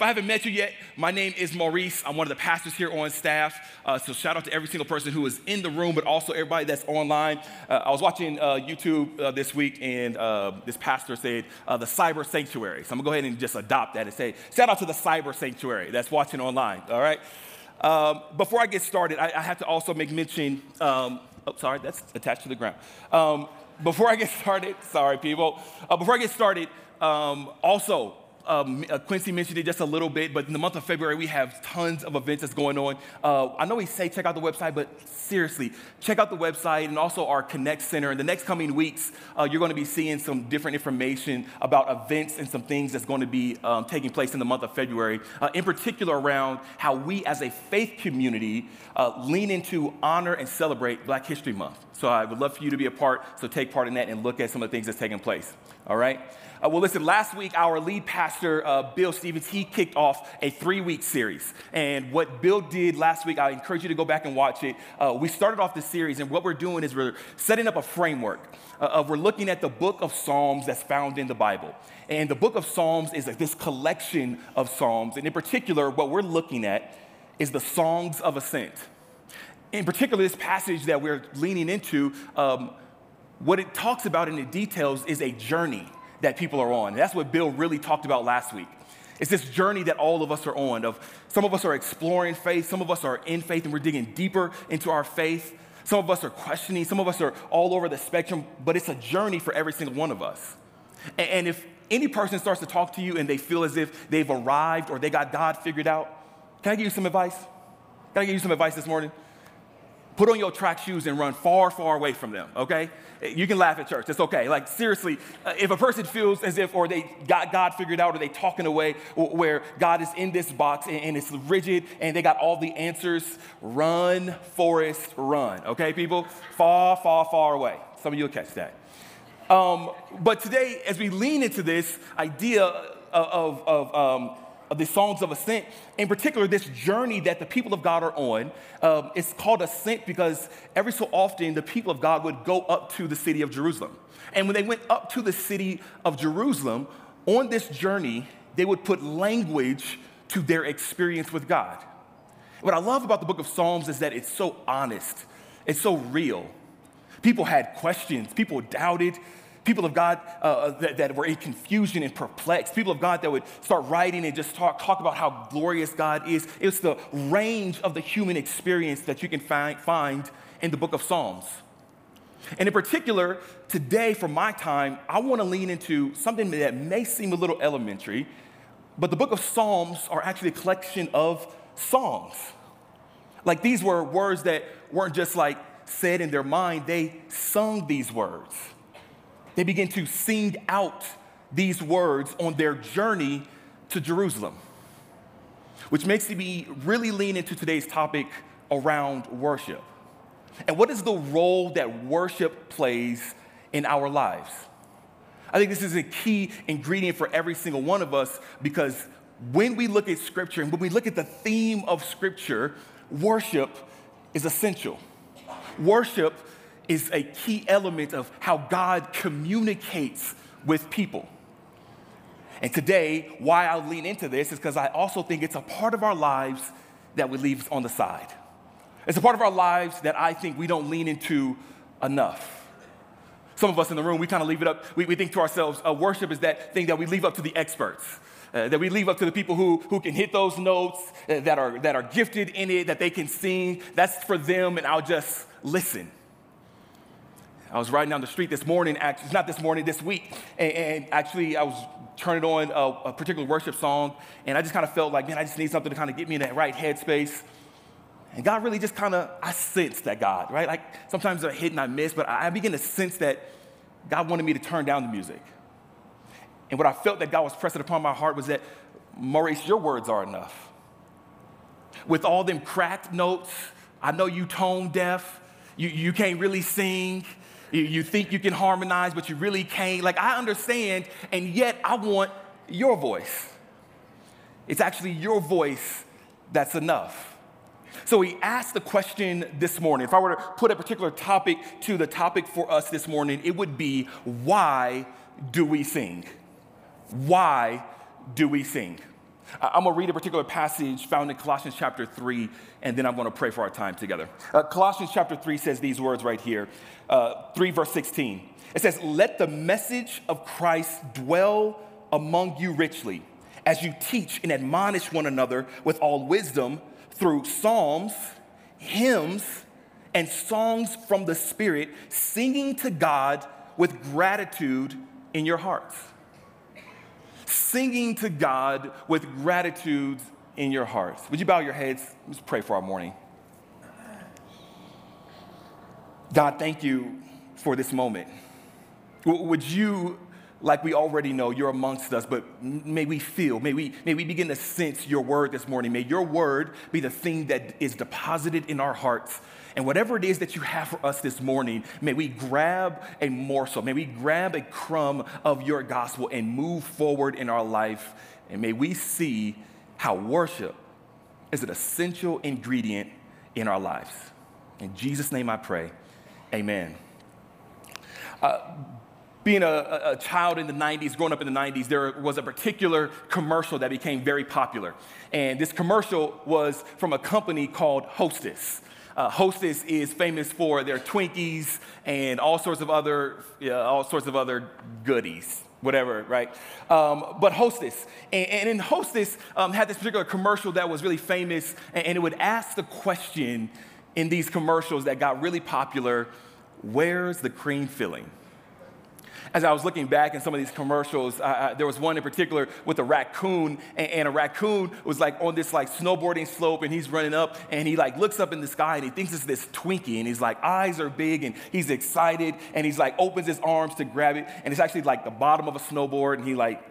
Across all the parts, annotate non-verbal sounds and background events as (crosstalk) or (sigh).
Uh, if I haven't met you yet, my name is Maurice. I'm one of the pastors here on staff. Uh, so shout out to every single person who is in the room, but also everybody that's online. Uh, I was watching uh, YouTube uh, this week, and uh, this pastor said the cyber sanctuary. So I'm gonna go ahead and just adopt that and say shout out to the cyber sanctuary that's watching online. All right. Um, before I get started, I, I, have to also make mention. Um, oh, sorry, that's attached to the ground. Um, before I get (laughs) started, sorry, people. before I get started, um, also um, uh, Quincy mentioned it just a little bit, but in the month of February, we have tons of events that's going on. Uh, I know we say check out the website, but seriously, check out the website and also our Connect Center. In the next coming weeks, uh, you're going to be seeing some different information about events and some things that's going to be um, taking place in the month of February, uh, in particular around how we as a faith community uh, lean into honor and celebrate Black History Month. So I would love for you to be a part, so take part in that and look at some of the things that's taking place. All right? Uh, well, listen, last week, our lead pastor, uh, Bill Stevens, he kicked off a three week series. And what Bill did last week, I encourage you to go back and watch it. Uh, we started off the series, and what we're doing is we're setting up a framework uh, of we're looking at the book of Psalms that's found in the Bible. And the book of Psalms is like this collection of Psalms. And in particular, what we're looking at is the songs of ascent. In particular, this passage that we're leaning into, um, what it talks about in the details is a journey that people are on. That's what Bill really talked about last week. It's this journey that all of us are on of some of us are exploring faith, some of us are in faith and we're digging deeper into our faith. Some of us are questioning, some of us are all over the spectrum, but it's a journey for every single one of us. And if any person starts to talk to you and they feel as if they've arrived or they got God figured out, can I give you some advice? Can I give you some advice this morning? Put on your track shoes and run far, far away from them, okay? You can laugh at church, it's okay. Like, seriously, uh, if a person feels as if, or they got God figured out, or they talk in a way where God is in this box and, it's rigid and they got all the answers, run, Forrest, run, okay, people? Far, far, far away. Some of you will catch that. Um, but today, as we lean into this idea of, of um, of the songs of ascent, in particular, this journey that the people of God are on. Um, it's called ascent because every so often the people of God would go up to the city of Jerusalem. And when they went up to the city of Jerusalem, on this journey, they would put language to their experience with God. What I love about the book of Psalms is that it's so honest, it's so real. People had questions, people doubted, people of God uh, uh, that, that, were in confusion and perplexed, people of God that would start writing and just talk, talk about how glorious God is. It's the range of the human experience that you can find, find in the book of Psalms. And in particular, today for my time, I want to lean into something that may seem a little elementary, but the book of Psalms are actually a collection of songs. Like these were words that weren't just like said in their mind, they sung these words. They begin to sing out these words on their journey to Jerusalem, which makes me really lean into today's topic around worship. And what is the role that worship plays in our lives? I think this is a key ingredient for every single one of us because when we look at Scripture and when we look at the theme of Scripture, worship is essential. Worship is a key element of how God communicates with people. And today, why I lean into this is because I also think it's a part of our lives that we leave on the side. It's a part of our lives that I think we don't lean into enough. Some of us in the room, we kind of leave it up. We, we think to ourselves, uh, worship is that thing that we leave up to the experts, uh, that we leave up to the people who, who can hit those notes, uh, that, are, that are gifted in it, that they can sing. That's for them, and I'll just listen. I was riding down the street this morning, actually, not this morning, this week, and, and actually I was turning on a, a, particular worship song, and I just kind of felt like, man, I just need something to kind of get me in that right headspace. And God really just kind of, I sensed that God, right? Like sometimes I hit and I miss, but I, begin to sense that God wanted me to turn down the music. And what I felt that God was pressing upon my heart was that, Maurice, your words are enough. With all them cracked notes, I know you tone deaf, you, you can't really sing, you, you think you can harmonize, but you really can't. Like, I understand, and yet I want your voice. It's actually your voice that's enough. So we asked the question this morning. If I were to put a particular topic to the topic for us this morning, it would be why do we sing? Why do we sing? I'm going to read a particular passage found in Colossians chapter 3, and then I'm going to pray for our time together. Uh, Colossians chapter 3 says these words right here uh, 3 verse 16. It says, Let the message of Christ dwell among you richly, as you teach and admonish one another with all wisdom through psalms, hymns, and songs from the Spirit, singing to God with gratitude in your hearts singing to God with gratitude in your hearts. Would you bow your heads? Let's pray for our morning. God, thank you for this moment. Would you, like we already know, you're amongst us, but may we feel, may we, may we begin to sense your word this morning. May your word be the thing that is deposited in our hearts and whatever it is that you have for us this morning, may we grab a morsel, may we grab a crumb of your gospel and move forward in our life. And may we see how worship is an essential ingredient in our lives. In Jesus' name I pray, amen. Uh, being a, a, child in the 90s, growing up in the 90s, there was a particular commercial that became very popular. And this commercial was from a company called Hostess. Uh, Hostess is famous for their Twinkies and all sorts of other, all sorts of other goodies, whatever, right? Um, but Hostess, and, and in Hostess um, had this particular commercial that was really famous, and, and it would ask the question in these commercials that got really popular: Where's the cream filling? As I was looking back in some of these commercials, uh, there was one in particular with a raccoon, and, and, a raccoon was like on this like snowboarding slope, and he's running up, and he like looks up in the sky, and he thinks it's this Twinkie, and he's like eyes are big, and he's excited, and he's like opens his arms to grab it, and it's actually like the bottom of a snowboard, and he like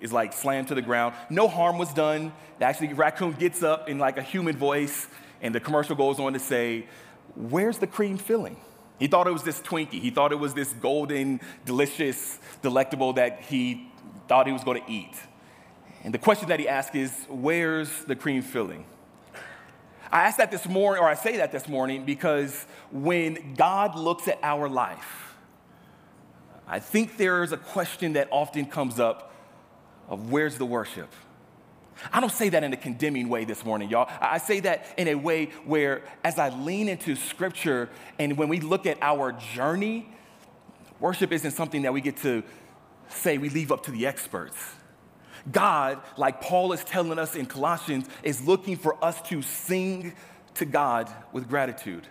is like slammed to the ground. No harm was done. Actually, raccoon gets up in like a human voice, and the commercial goes on to say, "Where's the cream filling?" He thought it was this Twinkie. He thought it was this golden, delicious, delectable that he thought he was going to eat. And the question that he asked is, where's the cream filling? I asked that this morning, or I say that this morning, because when God looks at our life, I think there's a question that often comes up of where's the worship? I don't say that in a condemning way this morning, y'all. I say that in a way where, as I lean into scripture and when we look at our journey, worship isn't something that we get to say we leave up to the experts. God, like Paul is telling us in Colossians, is looking for us to sing to God with gratitude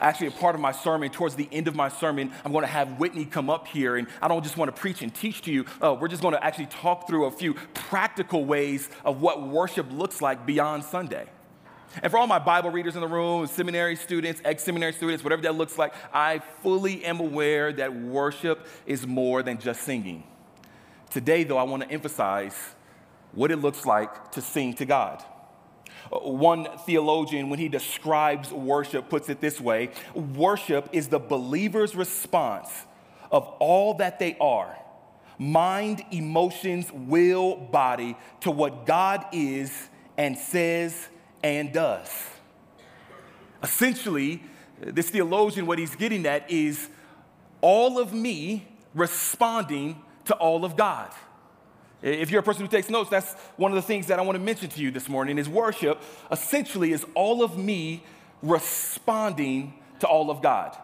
actually a part of my sermon, towards the end of my sermon, I'm going to have Whitney come up here, and I don't just want to preach and teach to you. Uh, we're just going to actually talk through a few practical ways of what worship looks like beyond Sunday. And for all my Bible readers in the room, seminary students, ex seminary students, whatever that looks like, I fully am aware that worship is more than just singing. Today, though, I want to emphasize what it looks like to sing to God. One theologian, when he describes worship, puts it this way worship is the believer's response of all that they are mind, emotions, will, body to what God is and says and does. Essentially, this theologian, what he's getting at is all of me responding to all of God. If you're a person who takes notes, that's one of the things that I want to mention to you this morning is worship essentially is all of me responding to all of God.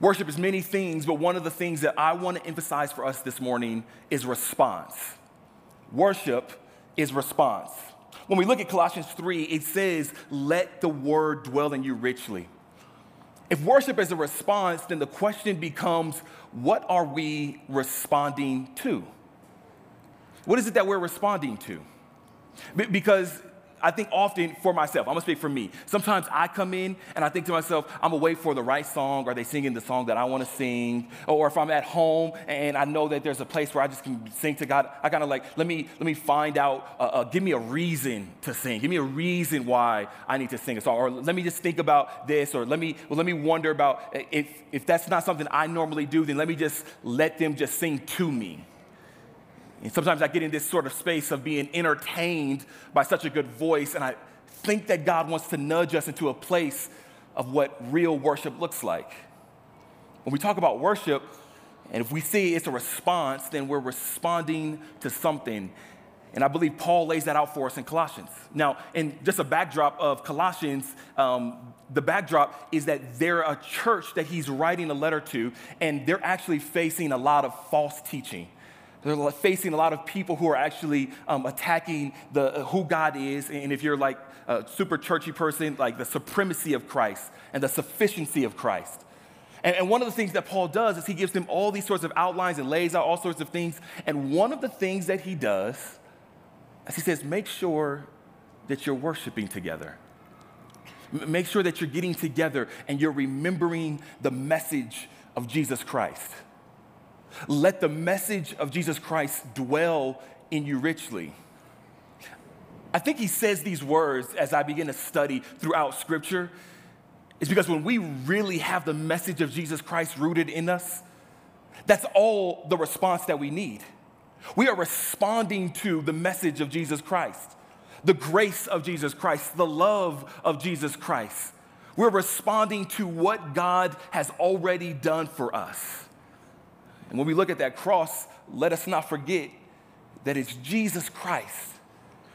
Worship is many things, but one of the things that I want to emphasize for us this morning is response. Worship is response. When we look at Colossians 3, it says, Let the word dwell in you richly. If worship is a response, then the question becomes, What are we responding to? What is it that we're responding to? Because I think often for myself, I'm gonna speak for me. Sometimes I come in and I think to myself, I'm gonna wait for the right song. Are they singing the song that I wanna sing? Or if I'm at home and I know that there's a place where I just can sing to God, I kind of like, let me, let me find out, uh, uh, give me a reason to sing. Give me a reason why I need to sing a song. Or let me just think about this, or let me, well, let me wonder about if, if that's not something I normally do, then let me just let them just sing to me. And sometimes I get in this sort of space of being entertained by such a good voice, and I think that God wants to nudge us into a place of what real worship looks like. When we talk about worship, and if we see it's a response, then we're responding to something. And I believe Paul lays that out for us in Colossians. Now, in just a backdrop of Colossians, um, the backdrop is that they're a church that he's writing a letter to, and they're actually facing a lot of false teaching. They're facing a lot of people who are actually um, attacking the, uh, who God is. And if you're like a super churchy person, like the supremacy of Christ and the sufficiency of Christ. And, and one of the things that Paul does is he gives them all these sorts of outlines and lays out all sorts of things. And one of the things that he does is he says, make sure that you're worshiping together. Make sure that you're getting together and you're remembering the message of Jesus Christ. Let the message of Jesus Christ dwell in you richly. I think he says these words as I begin to study throughout Scripture, is because when we really have the message of Jesus Christ rooted in us, that's all the response that we need. We are responding to the message of Jesus Christ, the grace of Jesus Christ, the love of Jesus Christ. We're responding to what God has already done for us. And when we look at that cross, let us not forget that it's Jesus Christ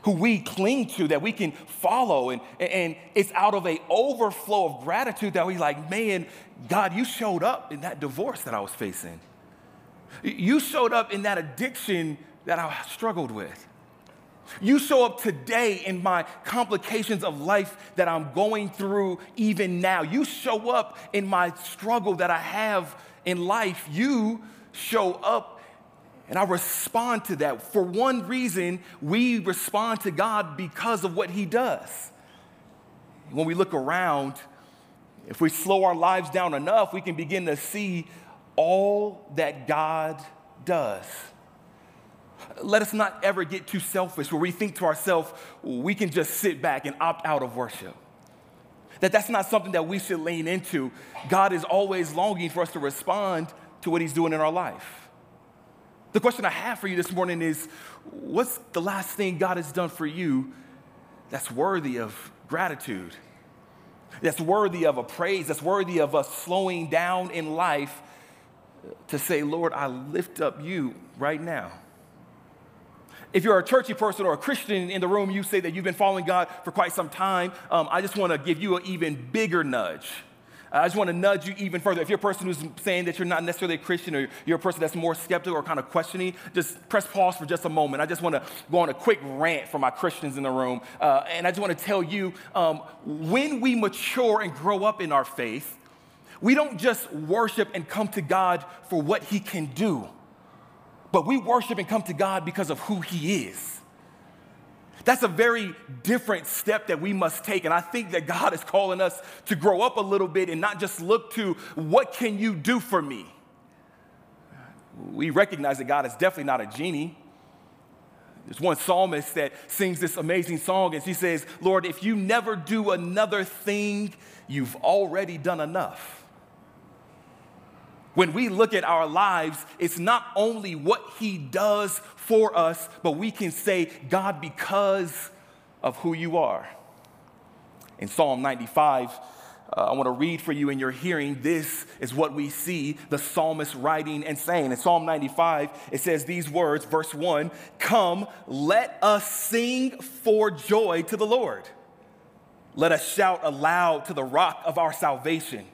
who we cling to, that we can follow. And, and it's out of a overflow of gratitude that we like, man, God, you showed up in that divorce that I was facing. You showed up in that addiction that I struggled with. You show up today in my complications of life that I'm going through even now. You show up in my struggle that I have in life. You show up and I respond to that. For one reason, we respond to God because of what He does. When we look around, if we slow our lives down enough, we can begin to see all that God does. Let us not ever get too selfish where we think to ourselves, we can just sit back and opt out of worship. That that's not something that we should lean into. God is always longing for us to respond to what He's doing in our life. The question I have for you this morning is what's the last thing God has done for you that's worthy of gratitude? That's worthy of a praise, that's worthy of us slowing down in life to say, Lord, I lift up you right now. If you're a churchy person or a Christian in the room, you say that you've been following God for quite some time. Um, I just want to give you an even bigger nudge. I just want to nudge you even further. If you're a person who's saying that you're not necessarily a Christian or you're a person that's more skeptical or kind of questioning, just press pause for just a moment. I just want to go on a quick rant for my Christians in the room. Uh, and I just want to tell you um, when we mature and grow up in our faith, we don't just worship and come to God for what He can do, but we worship and come to God because of who He is. That's a very different step that we must take. And I think that God is calling us to grow up a little bit and not just look to what can you do for me? We recognize that God is definitely not a genie. There's one psalmist that sings this amazing song, and she says, Lord, if you never do another thing, you've already done enough. When we look at our lives, it's not only what He does for us, but we can say, God, because of who you are. In Psalm 95, uh, I want to read for you in your hearing. This is what we see the psalmist writing and saying. In Psalm 95, it says these words, verse 1 Come, let us sing for joy to the Lord. Let us shout aloud to the rock of our salvation.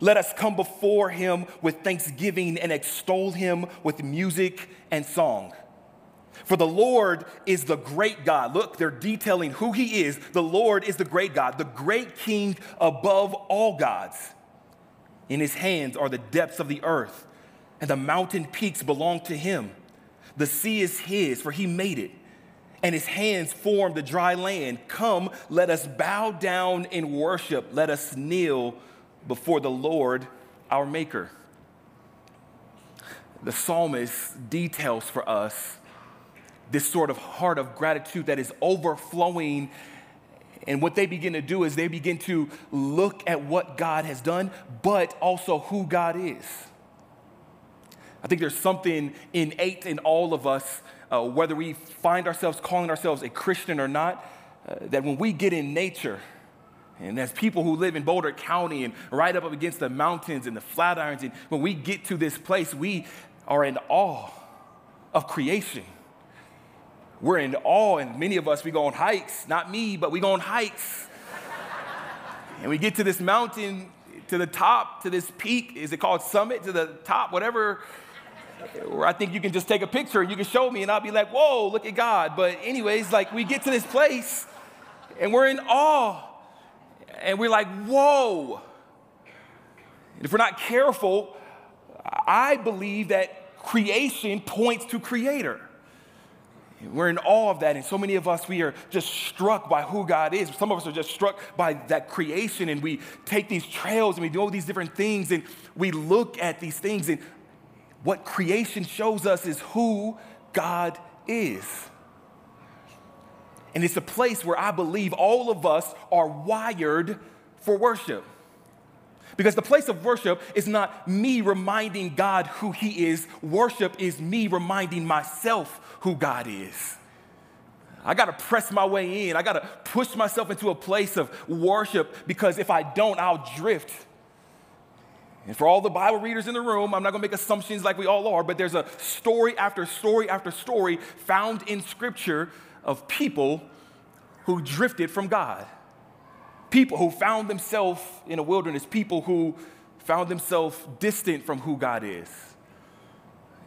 Let us come before him with thanksgiving and extol him with music and song. For the Lord is the great God. Look, they're detailing who he is. The Lord is the great God, the great king above all gods. In his hands are the depths of the earth, and the mountain peaks belong to him. The sea is his, for he made it, and his hands formed the dry land. Come, let us bow down in worship. Let us kneel before the Lord our Maker. The psalmist details for us this sort of heart of gratitude that is overflowing. And what they begin to do is they begin to look at what God has done, but also who God is. I think there's something innate in all of us, uh, whether we find ourselves calling ourselves a Christian or not, uh, that when we get in nature, and as people who live in Boulder County and right up against the mountains and the Flatirons, and when we get to this place, we are in awe of creation. we're in awe, and many of us, we go on hikes. Not me, but we go on hikes. and we get to this mountain, to the top, to this peak. Is it called summit? To the top, whatever. Or I think you can just take a picture and you can show me, and I'll be like, whoa, look at God. But, anyways, like we get to this place and we're in awe. And we're like, whoa. And if we're not careful, I believe that creation points to creator. We're in awe of that. And so many of us, we are just struck by who God is. Some of us are just struck by that creation. And we take these trails and we do all these different things and we look at these things. And what creation shows us is who God is. And it's a place where I believe all of us are wired for worship. Because the place of worship is not me reminding God who He is, worship is me reminding myself who God is. I gotta press my way in. I gotta push myself into a place of worship because if I don't, I'll drift. And for all the Bible readers in the room, I'm not gonna make assumptions like we all are, but there's a story after story after story found in Scripture of people who drifted from God. People who found themselves in a wilderness, people who found themselves distant from who God is.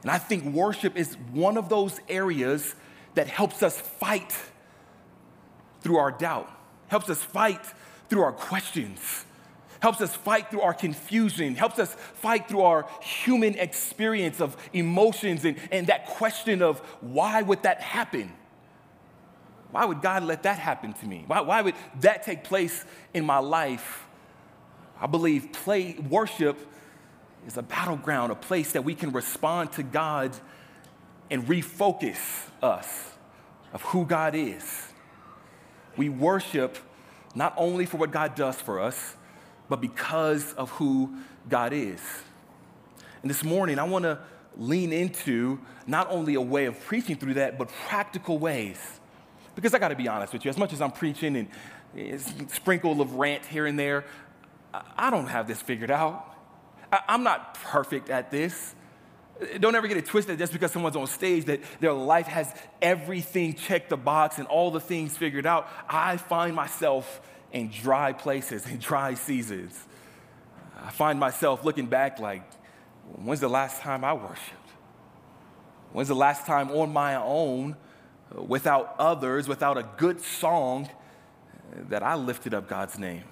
And I think worship is one of those areas that helps us fight through our doubt, helps us fight through our questions, helps us fight through our confusion, helps us fight through our human experience of emotions and, and that question of why would that happen? Why would God let that happen to me? Why, why would that take place in my life? I believe play, worship is a battleground, a place that we can respond to God and refocus us of who God is. We worship not only for what God does for us, but because of who God is. And this morning, I want to lean into not only a way of preaching through that, but practical ways because I got to be honest with you, as much as I'm preaching and eh, a sprinkle of rant here and there, I don't have this figured out. I'm not perfect at this. Eh, don't ever get it twisted just because someone's on stage that their life has everything checked the box and all the things figured out. I find myself in dry places, in dry seasons. I find myself looking back like, when's the last time I worshiped? When's the last time on my own without others, without a good song, that I lifted up God's name.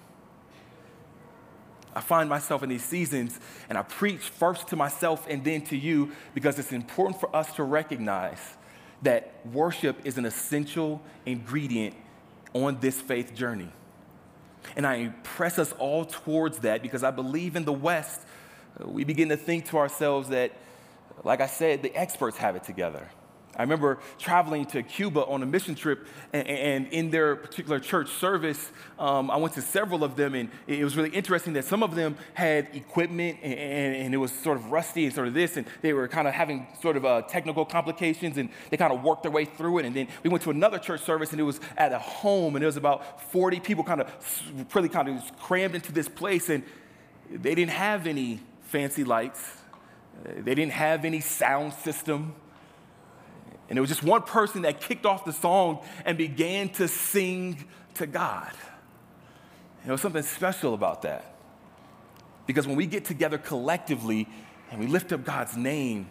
I find myself in these seasons and I preach first to myself and then to you because it's important for us to recognize that worship is an essential ingredient on this faith journey. And I press us all towards that because I believe in the West, we begin to think to ourselves that, like I said, the experts have it together. I remember traveling to Cuba on a mission trip, and, and in their particular church service, um, I went to several of them, and it was really interesting that some of them had equipment, and, and it was sort of rusty and sort of this, and they were kind of having sort of uh, technical complications, and they kind of worked their way through it. And then we went to another church service, and it was at a home, and there was about 40 people kind of really kind of crammed into this place, and they didn't have any fancy lights, they didn't have any sound system. And it was just one person that kicked off the song and began to sing to God. And there was something special about that. Because when we get together collectively and we lift up God's name,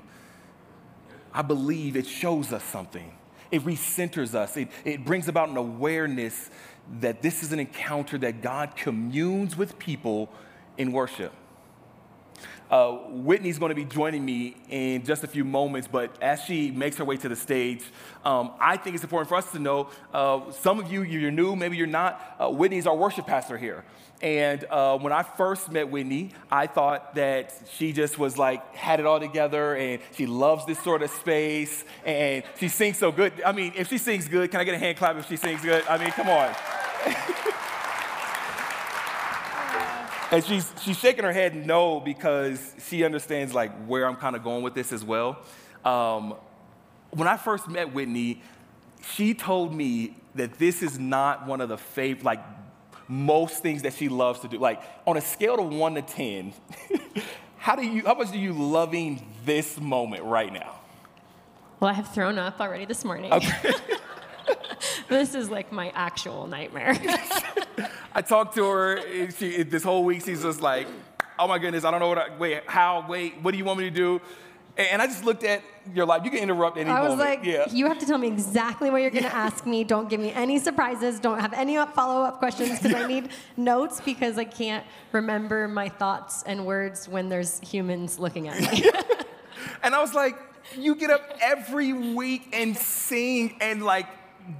I believe it shows us something. It recenters us. It, it brings about an awareness that this is an encounter that God communes with people in worship. Uh, Whitney's going to be joining me in just a few moments, but as she makes her way to the stage, um, I think it's important for us to know uh, some of you, you're new, maybe you're not. Uh, Whitney's our worship pastor here. And uh, when I first met Whitney, I thought that she just was like, had it all together and she loves this sort of space and she sings so good. I mean, if she sings good, can I get a hand clap if she sings good? I mean, come on. (laughs) And she's, she's shaking her head no because she understands like where I'm kind of going with this as well. Um, when I first met Whitney, she told me that this is not one of the favorite, like most things that she loves to do. Like on a scale of one to 10, (laughs) how do you, how much do you loving this moment right now? Well, I have thrown up already this morning. Okay. (laughs) this is like my actual nightmare. (laughs) (laughs) I talked to her she, this whole week. She's just like, "Oh my goodness, I don't know what. I, wait, how? Wait, what do you want me to do?" And I just looked at your life. You can interrupt any I was moment. like, yeah. you have to tell me exactly what you're going to ask me. Don't give me any surprises. Don't have any follow up questions because I need notes because I can't remember my thoughts and words when there's humans looking at me. (laughs) and I was like, you get up every week and sing and like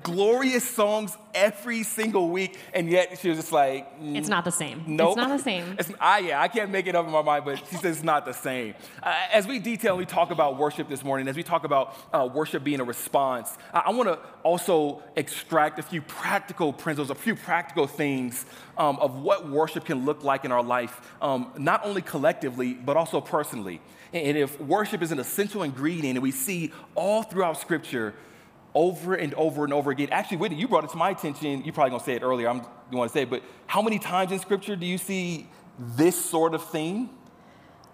glorious songs every single week, and yet she was just like, it's not the same. Nope. It's not the same. (laughs) It's, I, yeah, I can't make it up in my mind, but she says it's not the same. Uh, as we detail, and we talk about worship this morning, as we talk about uh, worship being a response, I, I want to also extract a few practical principles, a few practical things um, of what worship can look like in our life, um, not only collectively, but also personally. And if worship is an essential ingredient, and we see all throughout Scripture, over and over and over again. Actually, Whitney, you brought it to my attention. You're probably gonna say it earlier. I'm you want to say it, but how many times in Scripture do you see this sort of theme?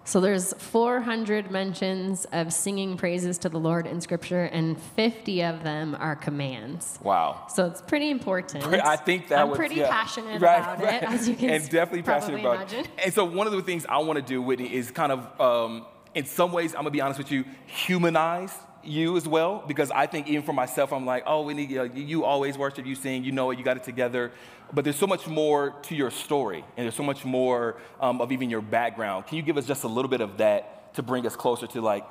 So there's 400 mentions of singing praises to the Lord in Scripture, and 50 of them are commands. Wow. So it's pretty important. I think that I'm was, pretty yeah. passionate Right, about right. it, as you can and definitely passionate about imagine. it. And so one of the things I want to do, Whitney, is kind of, um, in some ways, I'm gonna be honest with you, humanize you as well, because I think even for myself, I'm like, oh, Whitney, you, you always worship, you sing, you know it, you got it together. But there's so much more to your story, and there's so much more um, of even your background. Can you give us just a little bit of that to bring us closer to like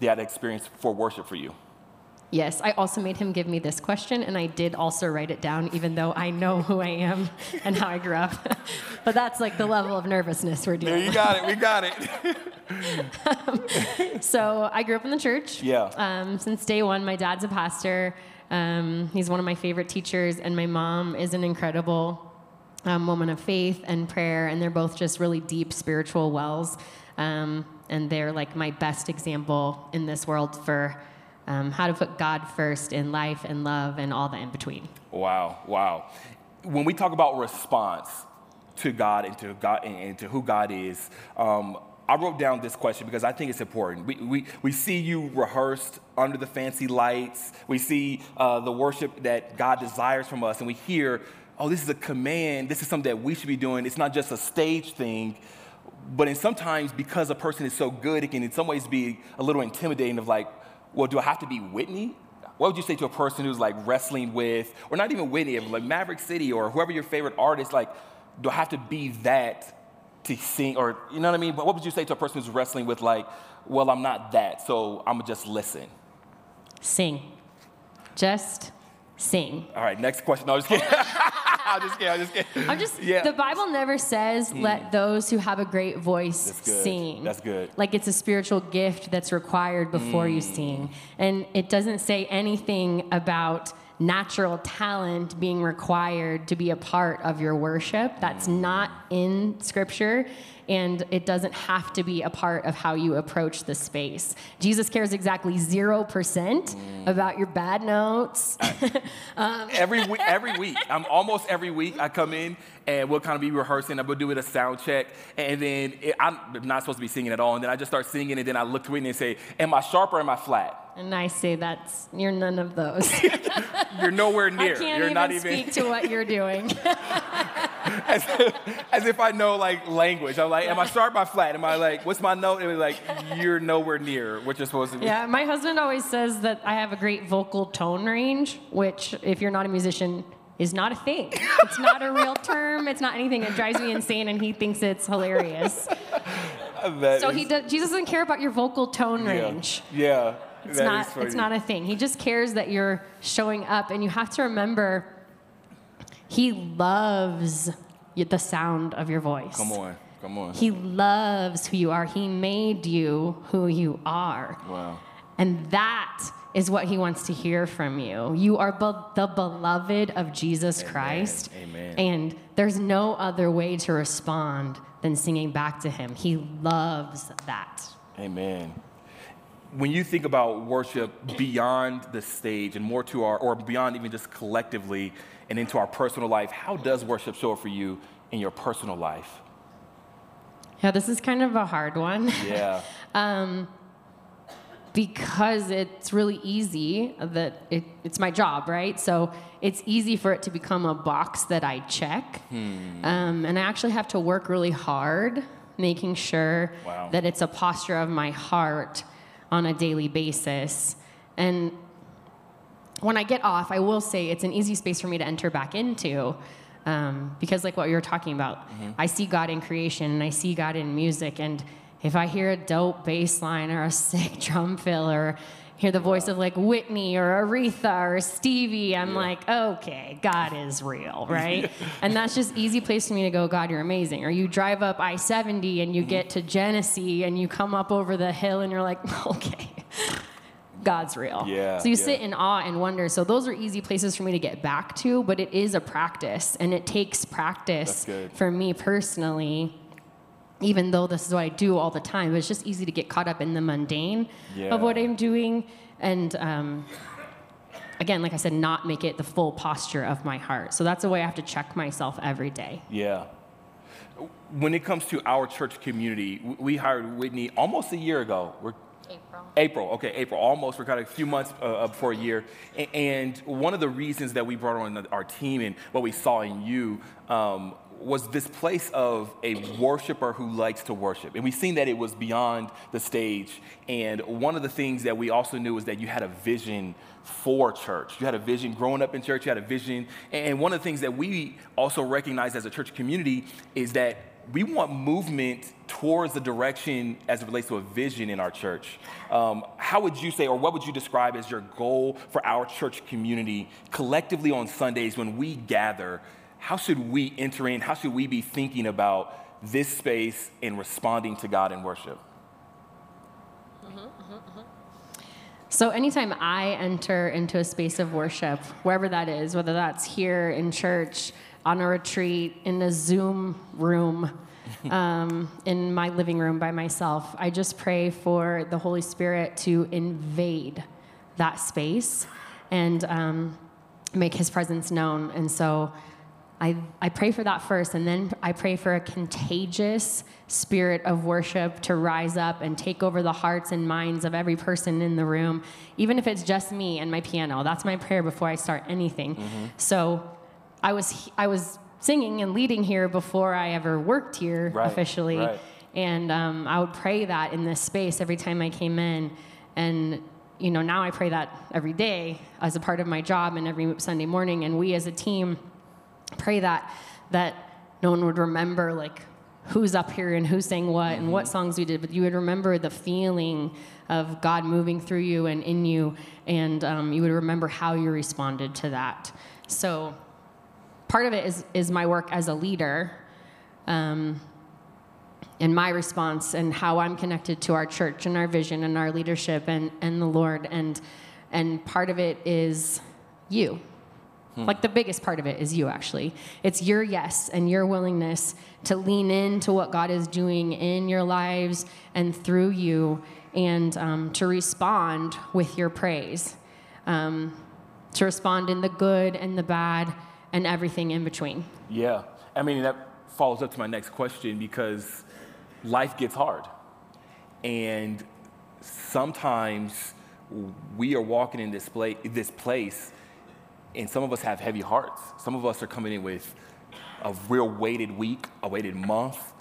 that experience for worship for you? Yes, I also made him give me this question, and I did also write it down, even though I know who I am and how I grew up. (laughs) but that's like the level of nervousness we're There dealing you got it. We got it. with. (laughs) So I grew up in the church. Yeah. Um, since day one, my dad's a pastor. Um, he's one of my favorite teachers, and my mom is an incredible um, woman of faith and prayer, and they're both just really deep spiritual wells. Um, and they're like my best example in this world for um, how to put God first in life and love and all the in between. Wow, wow. When we talk about response to God and to God and to who God is, um, I wrote down this question because I think it's important. We, we, we see you rehearsed under the fancy lights. We see uh, the worship that God desires from us, and we hear, oh, this is a command. This is something that we should be doing. It's not just a stage thing. But in sometimes, because a person is so good, it can in some ways be a little intimidating of like, well, do I have to be Whitney? What would you say to a person who's like wrestling with, or not even Whitney, like Maverick City or whoever your favorite artist, like, do I have to be that to sing? Or, you know what I mean? But what would you say to a person who's wrestling with, like, well, I'm not that, so I'm gonna just listen? Sing. Just sing. All right, next question. No, I'm just kidding. (laughs) (laughs) I'm just kidding. I'm just kidding. I'm just, Yeah. the Bible never says, let those who have a great voice That's sing. That's good. Like it's a spiritual gift that's required before you Mm. sing. And it doesn't say anything about natural talent being required to be a part of your worship. That's Mm. not in scripture. And it doesn't have to be a part of how you approach the space. Jesus cares exactly 0% Mm. about your bad notes. (laughs) (laughs) every week, every week, I'm almost every week. I come in and we'll kind of be rehearsing. I'm gonna do it a sound check, and then it, I'm not supposed to be singing at all. And then I just start singing, and then I look to Whitney and say, "Am I sharp or am I flat?" And I say that's, you're none of those. (laughs) You're nowhere near. I can't You're even not even speak to what you're doing. (laughs) as, as if I know like language. I'm like, "Am I sharp or flat?" Am I like, "What's my note?" And like, "You're nowhere near what you're supposed to be." yeah, my husband always says that I have a great vocal tone range, which, if you're not a musician, is not a thing. It's not a real term. It's not anything. It drives me insane, and he thinks it's hilarious. (laughs) So is- he does, Jesus doesn't care about your vocal tone yeah. range. Yeah, It's that not. It's not a thing. He just cares that you're showing up, and you have to remember, he loves the sound of your voice. Come on, come on. He loves who you are. He made you who you are. Wow. And that is what he wants to hear from you. You are be- the beloved of Jesus Christ. Amen. And there's no other way to respond than singing back to him. He loves that. Amen. When you think about worship beyond the stage and more to our, or beyond even just collectively and into our personal life, how does worship show up for you in your personal life? Yeah, this is kind of a hard one. (laughs) Yeah. um, because it's really easy that it, it's my job, right? So it's easy for it to become a box that I check. Hmm. Um, and I actually have to work really hard making sure Wow. that it's a posture of my heart on a daily basis. And when I get off, I will say it's an easy space for me to enter back into. Um, because, like what you were talking about, I see God in creation and I see God in music. And if I hear a dope bass line or a (laughs) sick drum fill or hear the voice of like Whitney or Aretha or Stevie, I'm like, okay, God is real, (laughs) right? and that's just easy place for me to go, God, you're amazing. Or you drive up I 70 and you mm-hmm. get to Genesee and you come up over the hill and you're like, (laughs) okay. God's real. Yeah, So you yeah. sit in awe and wonder. So those are easy places for me to get back to, but it is a practice and it takes practice for me personally. Even though this is what I do all the time, it's just easy to get caught up in the mundane of what I'm doing. And um, again, like I said, not make it the full posture of my heart. So that's a way I have to check myself every day. Yeah. When it comes to our church community, we hired Whitney almost a year ago. We're April. April, okay, April, almost. We're kind of a few months uh, before a year. And one of the reasons that we brought on our team and what we saw in you um, was this place of a worshiper who likes to worship. And we've seen that it was beyond the stage. And one of the things that we also knew was that you had a vision for church. You had a vision growing up in church, you had a vision. And one of the things that we also recognize as a church community is that we want movement towards the direction as it relates to a vision in our church. Um, how would you say, or what would you describe as your goal for our church community collectively on Sundays when we gather? How should we enter in? How should we be thinking about this space and responding to God in worship? So, anytime I enter into a space of worship, wherever that is, whether that's here in church, on a retreat, in a Zoom room, (laughs) um, in my living room by myself, I just pray for the Holy Spirit to invade that space and um, make his presence known. And so, I, I pray for that first, and then I pray for a contagious spirit of worship to rise up and take over the hearts and minds of every person in the room, even if it's just me and my piano. That's my prayer before I start anything. So I was, I was singing and leading here before I ever worked here Right, officially. right. And um, I would pray that in this space every time I came in. And, you know, now I pray that every day as a part of my job and every Sunday morning. And we as a team, pray that that no one would remember like who's up here and who sang what and what songs we did, but you would remember the feeling of God moving through you and in you, and um, you would remember how you responded to that. So part of it is is my work as a leader. Um, and my response and how I'm connected to our church and our vision and our leadership and, and the Lord and and part of it is you. Like the biggest part of it is you, actually. It's your yes and your willingness to lean into what God is doing in your lives and through you, and um, to respond with your praise, um, to respond in the good and the bad and everything in between. Yeah. I mean, that follows up to my next question because life gets hard. And sometimes we are walking in this, this place, and some of us have heavy hearts. Some of us are coming in with a real weighted week, a weighted month,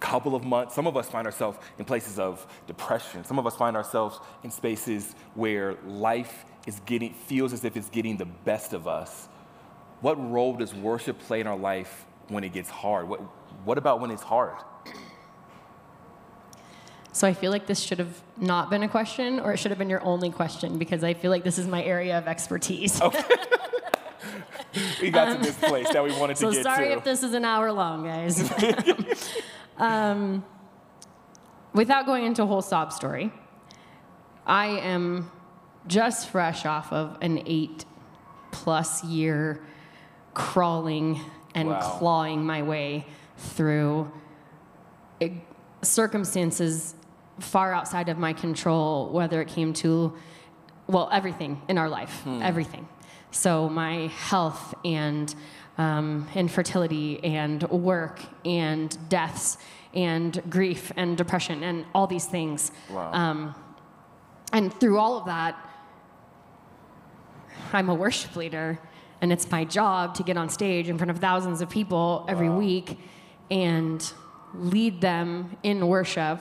couple of months. Some of us find ourselves in places of depression. Some of us find ourselves in spaces where life is getting, feels as if it's getting the best of us. What role does worship play in our life when it gets hard? What, what about when it's hard? So I feel like this should have not been a question, or it should have been your only question, because I feel like this is my area of expertise. (laughs) We got to this place that we wanted to get to. So sorry if this is an hour long, guys. (laughs) (laughs) um, without going into a whole sob story, I am just fresh off of an eight plus year crawling and Wow. clawing my way through eh, circumstances far outside of my control, whether it came to, well, everything in our life, everything. So my health and um, infertility and work and deaths and grief and depression and all these things. Wow. Um, And through all of that, I'm a worship leader, and it's my job to get on stage in front of thousands of people every Wow. week and lead them in worship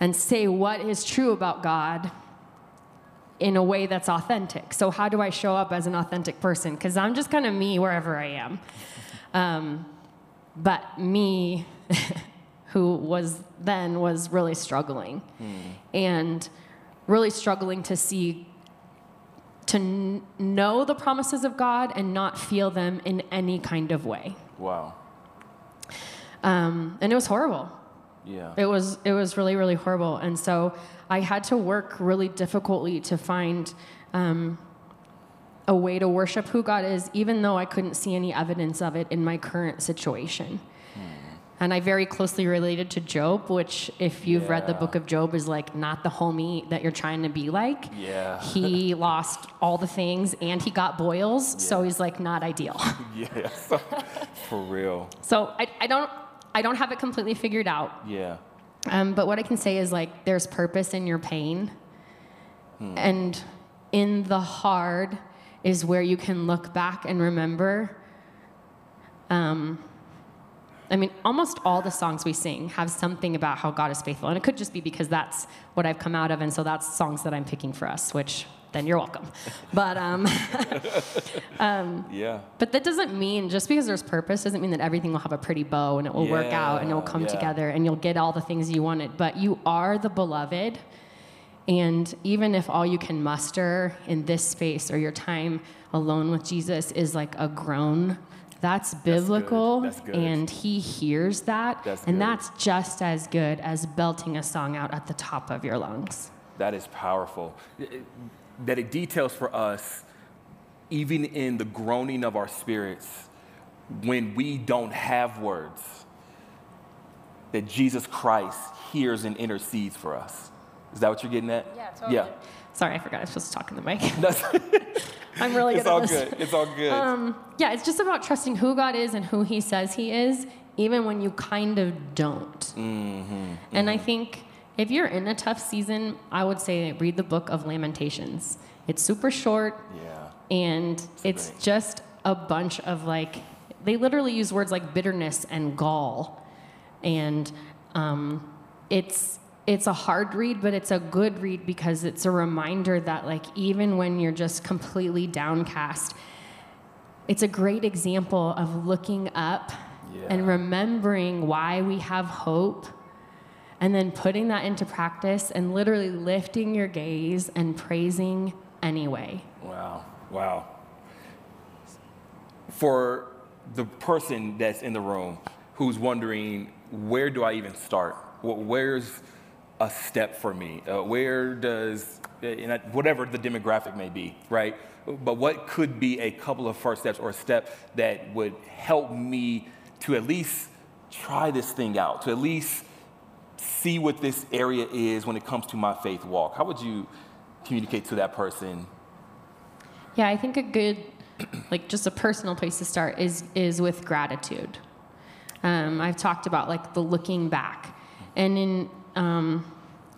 and say what is true about God in a way that's authentic. So, how do I show up as an authentic person? Because I'm just kind of me wherever I am. Um, but me, (laughs) who was then, was really struggling and really struggling to see, to n- know the promises of God and not feel them in any kind of way. Wow. Um, and it was horrible. Yeah. It was it was really really horrible, and so I had to work really difficultly to find um, a way to worship who God is, even though I couldn't see any evidence of it in my current situation. And I very closely related to Job, which, if you've read the book of Job, is like not the homie that you're trying to be like. Yeah. He (laughs) lost all the things and he got boils, so he's like not ideal. (laughs) yeah. For real. so I, I don't I don't have it completely figured out. Yeah. Um, but what I can say is like there's purpose in your pain, and in the hard is where you can look back and remember. Um, I mean, almost all the songs we sing have something about how God is faithful, and it could just be because that's what I've come out of, and so that's songs that I'm picking for us. Which then you're welcome. But (laughs) um, Yeah. but that doesn't mean just because there's purpose doesn't mean that everything will have a pretty bow and it will work out and it will come yeah. together and you'll get all the things you wanted. But you are the beloved. And even if all you can muster in this space or your time alone with Jesus is like a groan, that's biblical. That's good. And he hears that. That's and good. that's just as good as belting a song out at the top of your lungs. That is powerful. It- it- That it details for us, even in the groaning of our spirits, when we don't have words, that Jesus Christ hears and intercedes for us. Is that what you're getting at? Yeah, totally. Yeah. Sorry, I forgot I was supposed to talk in the mic. (laughs) (laughs) I'm really it's good at all this. good. It's all good. Um, yeah, it's just about trusting who God is and who He says He is, even when you kind of don't. Mm-hmm, And I think if you're in a tough season, I would say read the book of Lamentations. It's super short yeah. and it's great. just a bunch of like, they literally use words like bitterness and gall. And um, it's, it's a hard read, but it's a good read because it's a reminder that, like, even when you're just completely downcast, it's a great example of looking up Yeah. and remembering why we have hope and then putting that into practice and literally lifting your gaze and praising anyway. Wow. Wow. For the person that's in the room who's wondering, where do I even start? Wh- Where's a step for me? Uh, where does, whatever the demographic may be, right? But what could be a couple of first steps or a step that would help me to at least try this thing out, to at least see what this area is when it comes to my faith walk? How would you communicate to that person Yeah, I think a good, like just a personal place to start is is with gratitude. Um, I've talked about like the looking back, and in um,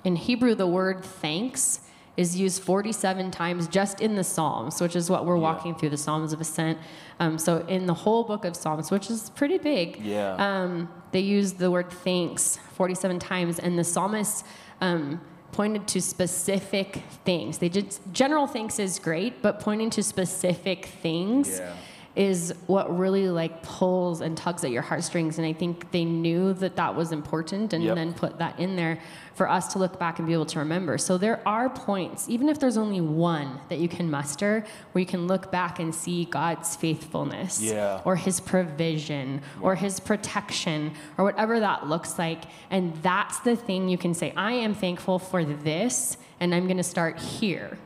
in Hebrew, the word thanks is used 47 times just in the Psalms, which is what we're Yeah. walking through the Psalms of Ascent. Um, so in the whole book of Psalms, which is pretty big, Yeah. um, they use the word thanks 47 times, and the psalmists um, pointed to specific things. They did general thanks is great, but pointing to specific things Yeah. Is what really like pulls and tugs at your heartstrings. And I think they knew that that was important, and Yep. then put that in there for us to look back and be able to remember. So there are points, even if there's only one that you can muster, where you can look back and see God's faithfulness Yeah. or his provision or his protection or whatever that looks like. And that's the thing you can say, I am thankful for this, and I'm going to start here.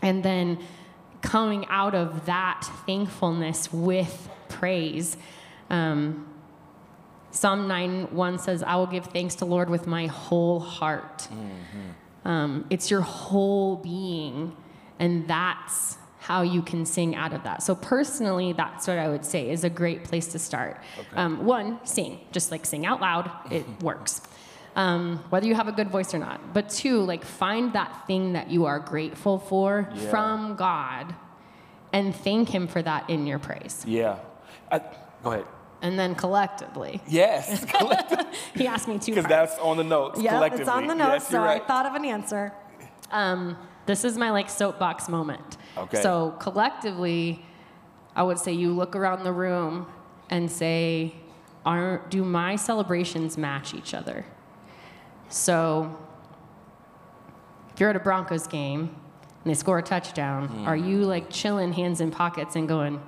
And then coming out of that thankfulness with praise. Um, Psalm 9 1 says, I will give thanks to Lord with my whole heart. Um, it's your whole being, and that's how you can sing out of that. So, personally, that's what I would say is a great place to start. Um, one, sing, just like sing out loud, it (laughs) works. Um, whether you have a good voice or not. But two, like find that thing that you are grateful for Yeah. from God and thank Him for that in your praise. Yeah. I, go ahead. And then collectively, Yes, (laughs) He asked me to. because that's on the notes. Yeah, it's on the notes, Yes, so right. I thought of an answer. Um, this is my like soapbox moment. Okay. So collectively, I would say you look around the room and say, are, do my celebrations match each other? So if you're at a Broncos game and they score a touchdown, Hmm. are you like chilling hands in pockets and going,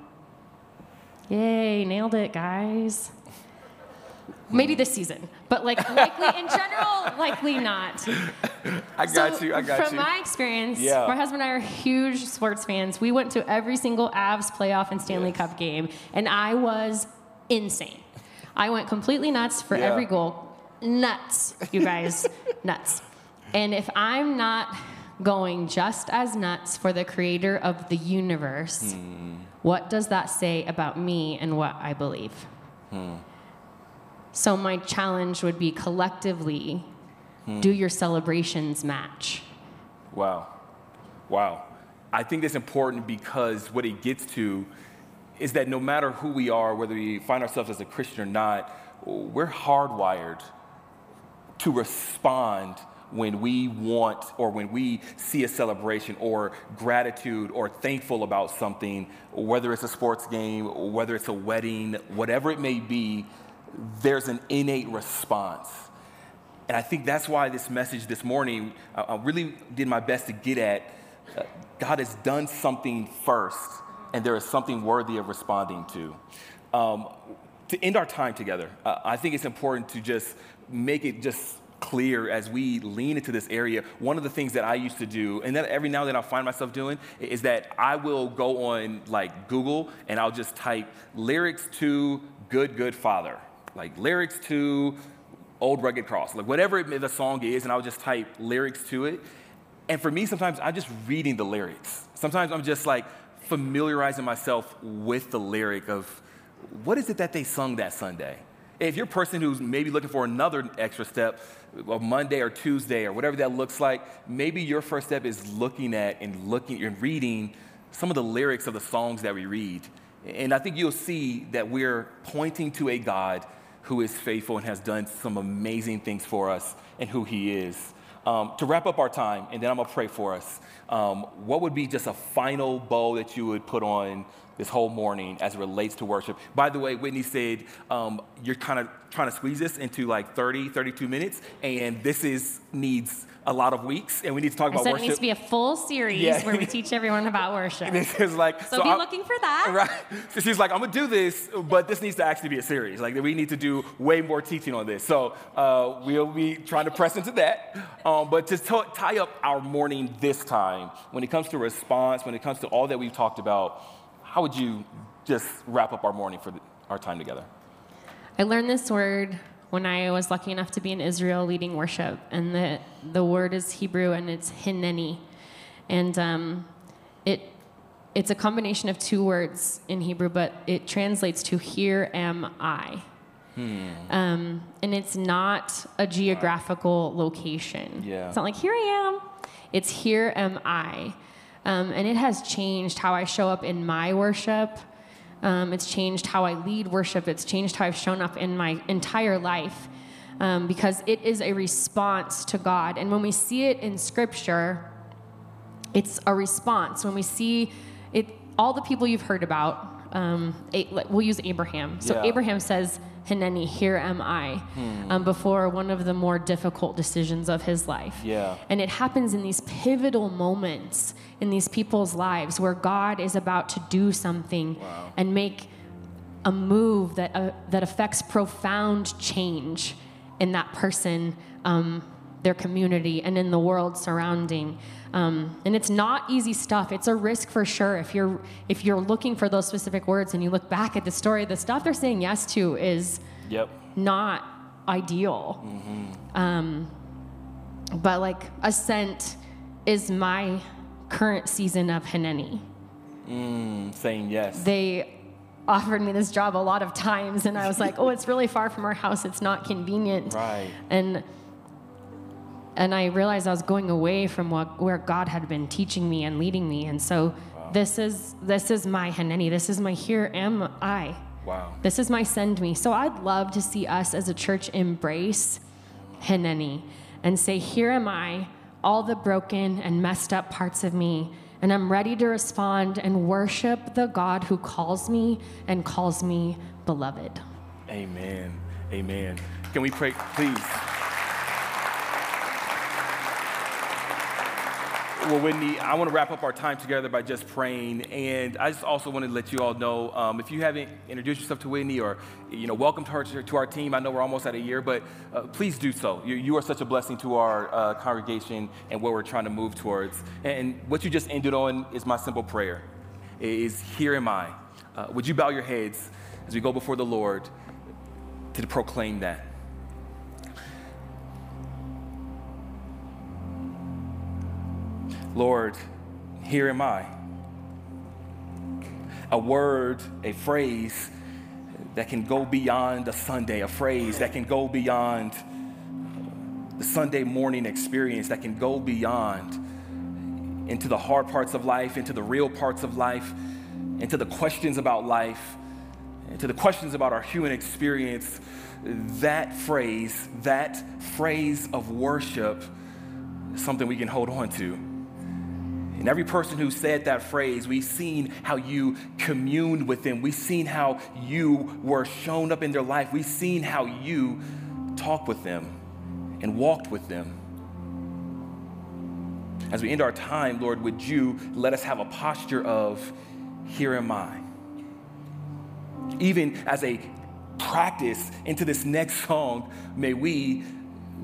yay, nailed it, guys? Maybe this season, but like likely in (laughs) general, likely not. I got So, you. I got from you. From my experience, Yeah. my husband and I are huge sports fans. We went to every single Avs playoff and Stanley Yes. Cup game, and I was insane. I went completely nuts for Yeah. every goal. Nuts, you guys, (laughs) nuts. And if I'm not going just as nuts for the creator of the universe, Hmm. what does that say about me and what I believe? So my challenge would be collectively, Hmm. do your celebrations match? Wow. Wow. I think that's important because what it gets to is that no matter who we are, whether we find ourselves as a Christian or not, we're hardwired to respond when we want or when we see a celebration or gratitude or thankful about something, whether it's a sports game, whether it's a wedding, whatever it may be, there's an innate response. And I think that's why this message this morning, I really did my best to get at uh, God has done something first, and there is something worthy of responding to. Um, to end our time together, uh, I think it's important to just make it just clear as we lean into this area. One of the things that I used to do, and that every now and then I find myself doing, is that I will go on like Google and I'll just type lyrics to Good Good Father, like lyrics to Old Rugged Cross, like whatever the song is, and I'll just type lyrics to it. And for me, sometimes I'm just reading the lyrics. Sometimes I'm just like familiarizing myself with the lyric of what is it that they sung that Sunday. If you're a person who's maybe looking for another extra step, of Monday or Tuesday or whatever that looks like, maybe your first step is looking at and looking and reading some of the lyrics of the songs that we read. And I think you'll see that we're pointing to a God who is faithful and has done some amazing things for us and who he is. Um, to wrap up our time, and then I'm gonna pray for us, um, what would be just a final bow that you would put on this whole morning as it relates to worship? By the way, Whitney said um, you're kind of trying to squeeze this into like 30, 32 minutes, and this is needs a lot of weeks, and we need to talk I about said it worship. needs to be a full series Yeah. where we teach everyone about (laughs) worship. this is like So, be I- looking for that. (laughs) Right. So she's like, I'm gonna do this, but this needs to actually be a series. Like we need to do way more teaching on this. So uh, we'll be trying to press into that. Um, but to t- tie up our morning this time, when it comes to response, when it comes to all that we've talked about, how would you just wrap up our morning for the, our time together? I learned this word when I was lucky enough to be in Israel leading worship, and the the word is Hebrew and it's hineni, and um, it it's a combination of two words in Hebrew, but it translates to "Here am I," um, and it's not a geographical location. Yeah. It's not like "Here I am." It's "Here am I," um, and it has changed how I show up in my worship. Um, it's changed how I lead worship. It's changed how I've shown up in my entire life um, because it is a response to God. And when we see it in Scripture, it's a response. When we see it, all the people you've heard about, um, a- we'll use Abraham. So Yeah. Abraham says, Hineni, here am I, um, before one of the more difficult decisions of his life. Yeah. And it happens in these pivotal moments in these people's lives where God is about to do something and make a move that, uh, that affects profound change in that person, um, their community, and in the world surrounding. Um, and it's not easy stuff. It's a risk for sure. If you're if you're looking for those specific words and you look back at the story, the stuff they're saying yes to is Yep. not ideal. Um, but like ascent is my current season of Hineni. Mm, saying yes. They offered me this job a lot of times, and I was like, (laughs) oh, it's really far from our house. It's not convenient. right. And and I realized I was going away from what, where God had been teaching me and leading me. And so this is this is my Hineni. This is my here am I. Wow. This is my send me. So I'd love to see us as a church embrace Hineni and say, Here am I, all the broken and messed up parts of me, and I'm ready to respond and worship the God who calls me and calls me beloved. Amen. Amen. Can we pray, please? Well, Whitney, I want to wrap up our time together by just praying, and I just also want to let you all know um, if you haven't introduced yourself to Whitney or you know welcomed her to, to our team. I know we're almost at a year, but uh, please do so. You, you, are such a blessing to our uh, congregation and what we're trying to move towards. And what you just ended on is my simple prayer: is here am I. Uh, would you bow your heads as we go before the Lord to proclaim that? Lord, here am I. A word, a phrase that can go beyond a Sunday, a phrase that can go beyond the Sunday morning experience, that can go beyond into the hard parts of life, into the real parts of life, into the questions about life, into the questions about our human experience. That phrase, that phrase of worship, is something we can hold on to. And every person who said that phrase, we've seen how you communed with them. We've seen how you were shown up in their life. We've seen how you talked with them and walked with them. As we end our time, Lord, would you let us have a posture of, Here am I? Even as a practice into this next song, may we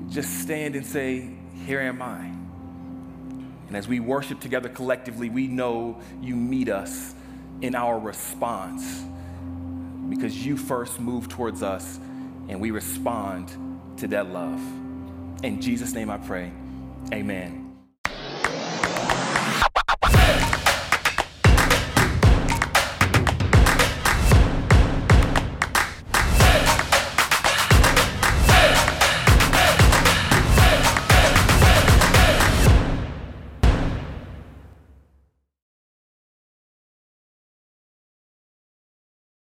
just stand and say, Here am I. And as we worship together collectively, we know you meet us in our response because you first move towards us and we respond to that love. In Jesus' name I pray. Amen.